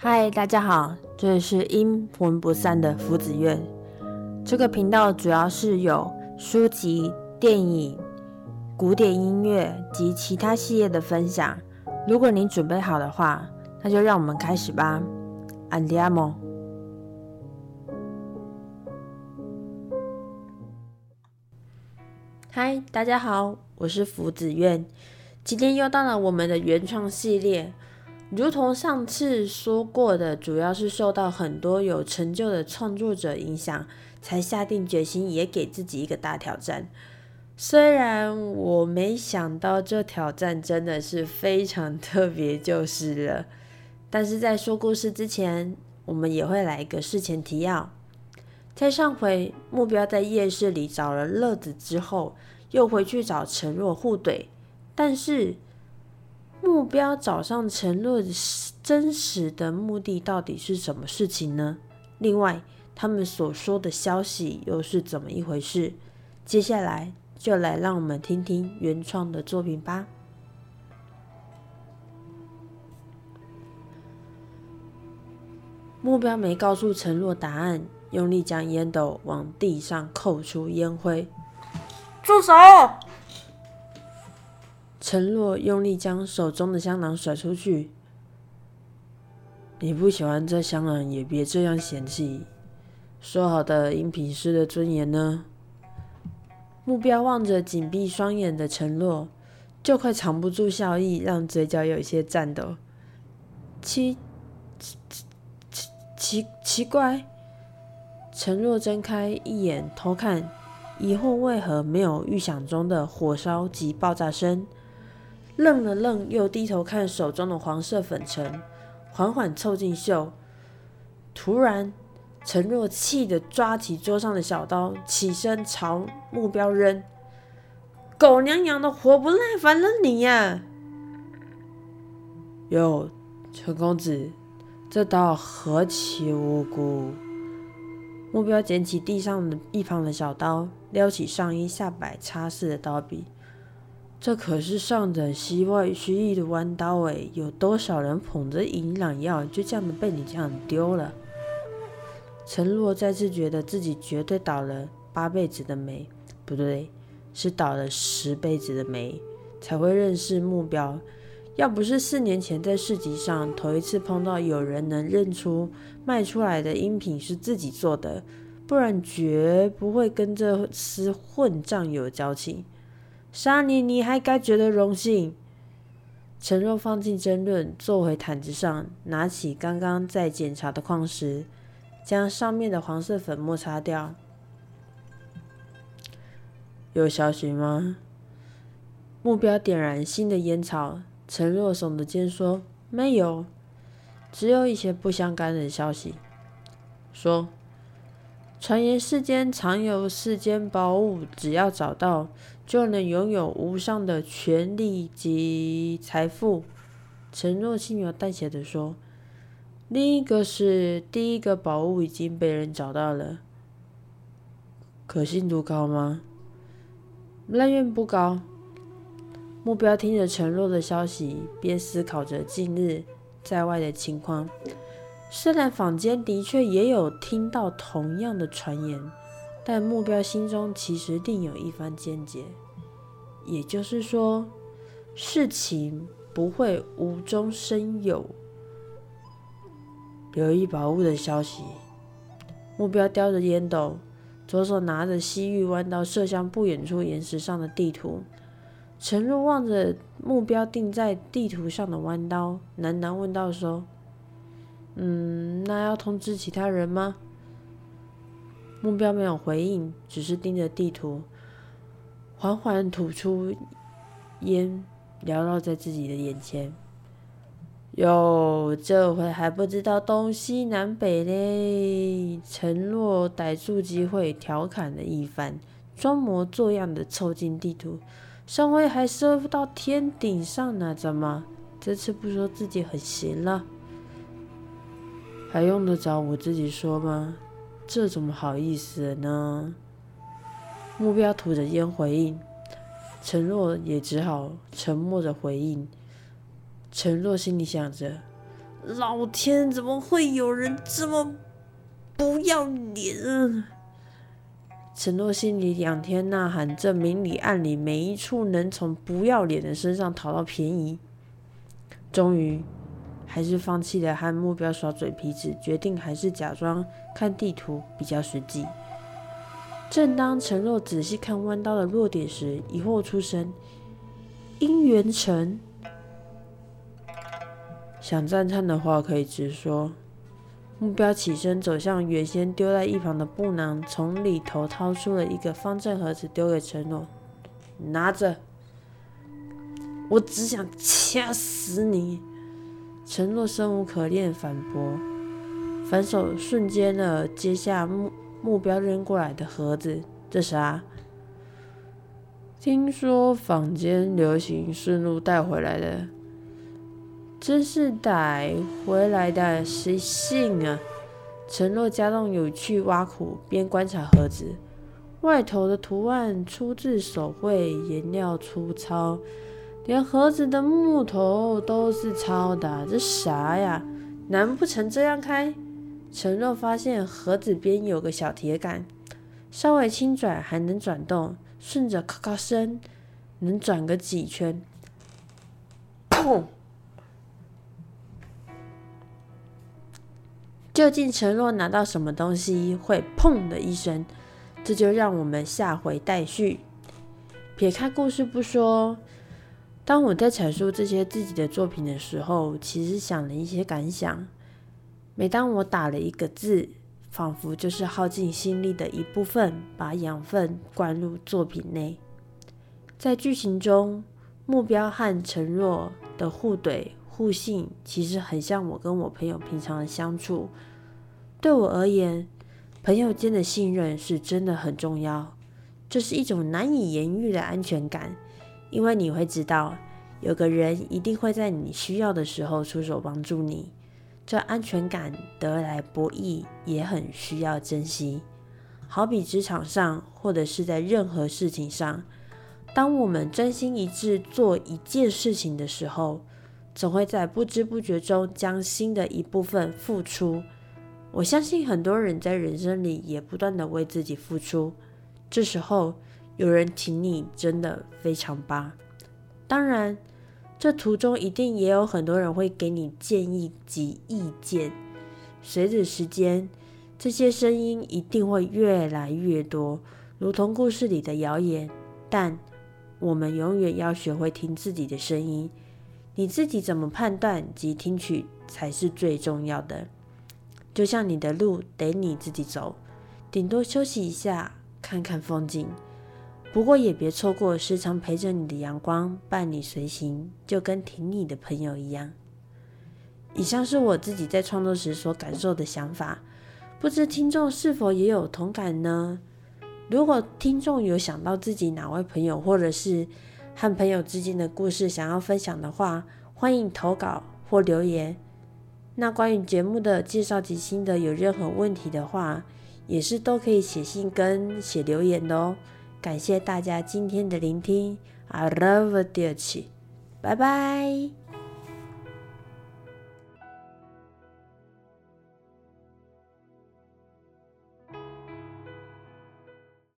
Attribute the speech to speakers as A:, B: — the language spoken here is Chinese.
A: 嗨，大家好，这里是阴魂不散的福子院。这个频道主要是有书籍、电影、古典音乐及其他系列的分享。如果你准备好的话，那就让我们开始吧。Andiamo。嗨，大家好，我是福子苑。今天又到了我们的原创系列。如同上次说过的，主要是受到很多有成就的创作者影响，才下定决心也给自己一个大挑战。虽然我没想到这挑战真的是非常特别，就是了。但是在说故事之前，我们也会来一个事前提要。在上回目标在夜市里找了乐子之后，又回去找陈若互怼，但是。目标找上陈若真实的目的到底是什么事情呢？另外，他们所说的消息又是怎么一回事？接下来就来让我们听听原创的作品吧。目标没告诉承诺答案，用力将烟斗往地上扣出烟灰。
B: 住手！
A: 陈若用力将手中的香囊甩出去。你不喜欢这香囊，也别这样嫌弃。说好的音频师的尊严呢？目标望着紧闭双眼的陈若，就快藏不住笑意，让嘴角有一些颤抖。奇奇奇奇奇怪！陈若睁开一眼偷看，疑惑为何没有预想中的火烧及爆炸声。愣了愣，又低头看手中的黄色粉尘，缓缓凑近袖。突然，陈若气的抓起桌上的小刀，起身朝目标扔：“狗娘养的，活不耐烦了你呀！”哟，陈公子，这刀何其无辜！目标捡起地上的一旁的小刀，撩起上衣下摆擦拭的刀柄。这可是上等西外区域的弯刀哎，有多少人捧着营养药，就这样的被你这样丢了？陈洛再次觉得自己绝对倒了八辈子的霉，不对，是倒了十辈子的霉，才会认识目标。要不是四年前在市集上头一次碰到有人能认出卖出来的音品是自己做的，不然绝不会跟这厮混账有交情。杀你，你还该觉得荣幸。陈若放进争论，坐回毯子上，拿起刚刚在检查的矿石，将上面的黄色粉末擦掉。有消息吗？目标点燃新的烟草。陈若耸着肩说：“没有，只有一些不相干的消息。”说。传言世间常有世间宝物，只要找到，就能拥有无上的权力及财富。陈若轻描淡写的说：“另一个是第一个宝物已经被人找到了，可信度高吗？来源不高。”目标听着陈若的消息，边思考着近日在外的情况。虽然坊间的确也有听到同样的传言，但目标心中其实另有一番见解。也就是说，事情不会无中生有。留意宝物的消息。目标叼着烟斗，左手拿着西域弯刀，射向不远处岩石上的地图。陈若望着目标定在地图上的弯刀，喃喃问道：“说。”嗯，那要通知其他人吗？目标没有回应，只是盯着地图，缓缓吐出烟，缭绕在自己的眼前。哟，这回还不知道东西南北嘞！陈若逮住机会调侃了一番，装模作样的凑近地图。上回还射到天顶上呢，怎么这次不说自己很行了？还用得着我自己说吗？这怎么好意思呢？目标吐着烟回应，陈若也只好沉默着回应。陈若心里想着，老天，怎么会有人这么不要脸啊！陈诺心里仰天呐喊，这明里暗里每一处能从不要脸的身上讨到便宜，终于还是放弃了和目标耍嘴皮子，决定还是假装看地图比较实际。正当陈若仔细看弯刀的弱点时，疑惑出声：“姻缘城。”想赞叹的话可以直说。目标起身走向原先丢在一旁的布囊，从里头掏出了一个方正盒子，丢给陈诺：“拿着。”我只想掐死你！承诺生无可恋，反驳，反手瞬间的接下目目标扔过来的盒子。这啥？听说坊间流行顺路带回来的。真是带回来的，谁信啊？承诺加重有趣挖苦，边观察盒子，外头的图案出自手绘，颜料粗糙，连盒子的木头都是糙的。这啥呀？难不成这样开？陈若发现盒子边有个小铁杆，稍微轻转还能转动，顺着咔咔声能转个几圈。砰！究竟陈若拿到什么东西会砰的一声？这就让我们下回待续。撇开故事不说，当我在阐述这些自己的作品的时候，其实想了一些感想。每当我打了一个字，仿佛就是耗尽心力的一部分，把养分灌入作品内。在剧情中，目标和承诺的互怼。互信其实很像我跟我朋友平常的相处。对我而言，朋友间的信任是真的很重要。这是一种难以言喻的安全感，因为你会知道有个人一定会在你需要的时候出手帮助你。这安全感得来不易，也很需要珍惜。好比职场上，或者是在任何事情上，当我们真心一致做一件事情的时候。总会在不知不觉中将新的一部分付出。我相信很多人在人生里也不断的为自己付出。这时候有人挺你，真的非常棒。当然，这途中一定也有很多人会给你建议及意见。随着时间，这些声音一定会越来越多，如同故事里的谣言。但我们永远要学会听自己的声音。你自己怎么判断及听取才是最重要的。就像你的路得你自己走，顶多休息一下，看看风景。不过也别错过时常陪着你的阳光，伴你随行，就跟挺你的朋友一样。以上是我自己在创作时所感受的想法，不知听众是否也有同感呢？如果听众有想到自己哪位朋友，或者是和朋友之间的故事想要分享的话，欢迎投稿或留言。那关于节目的介绍及心得，有任何问题的话，也是都可以写信跟写留言的哦。感谢大家今天的聆听，I love you，拜拜。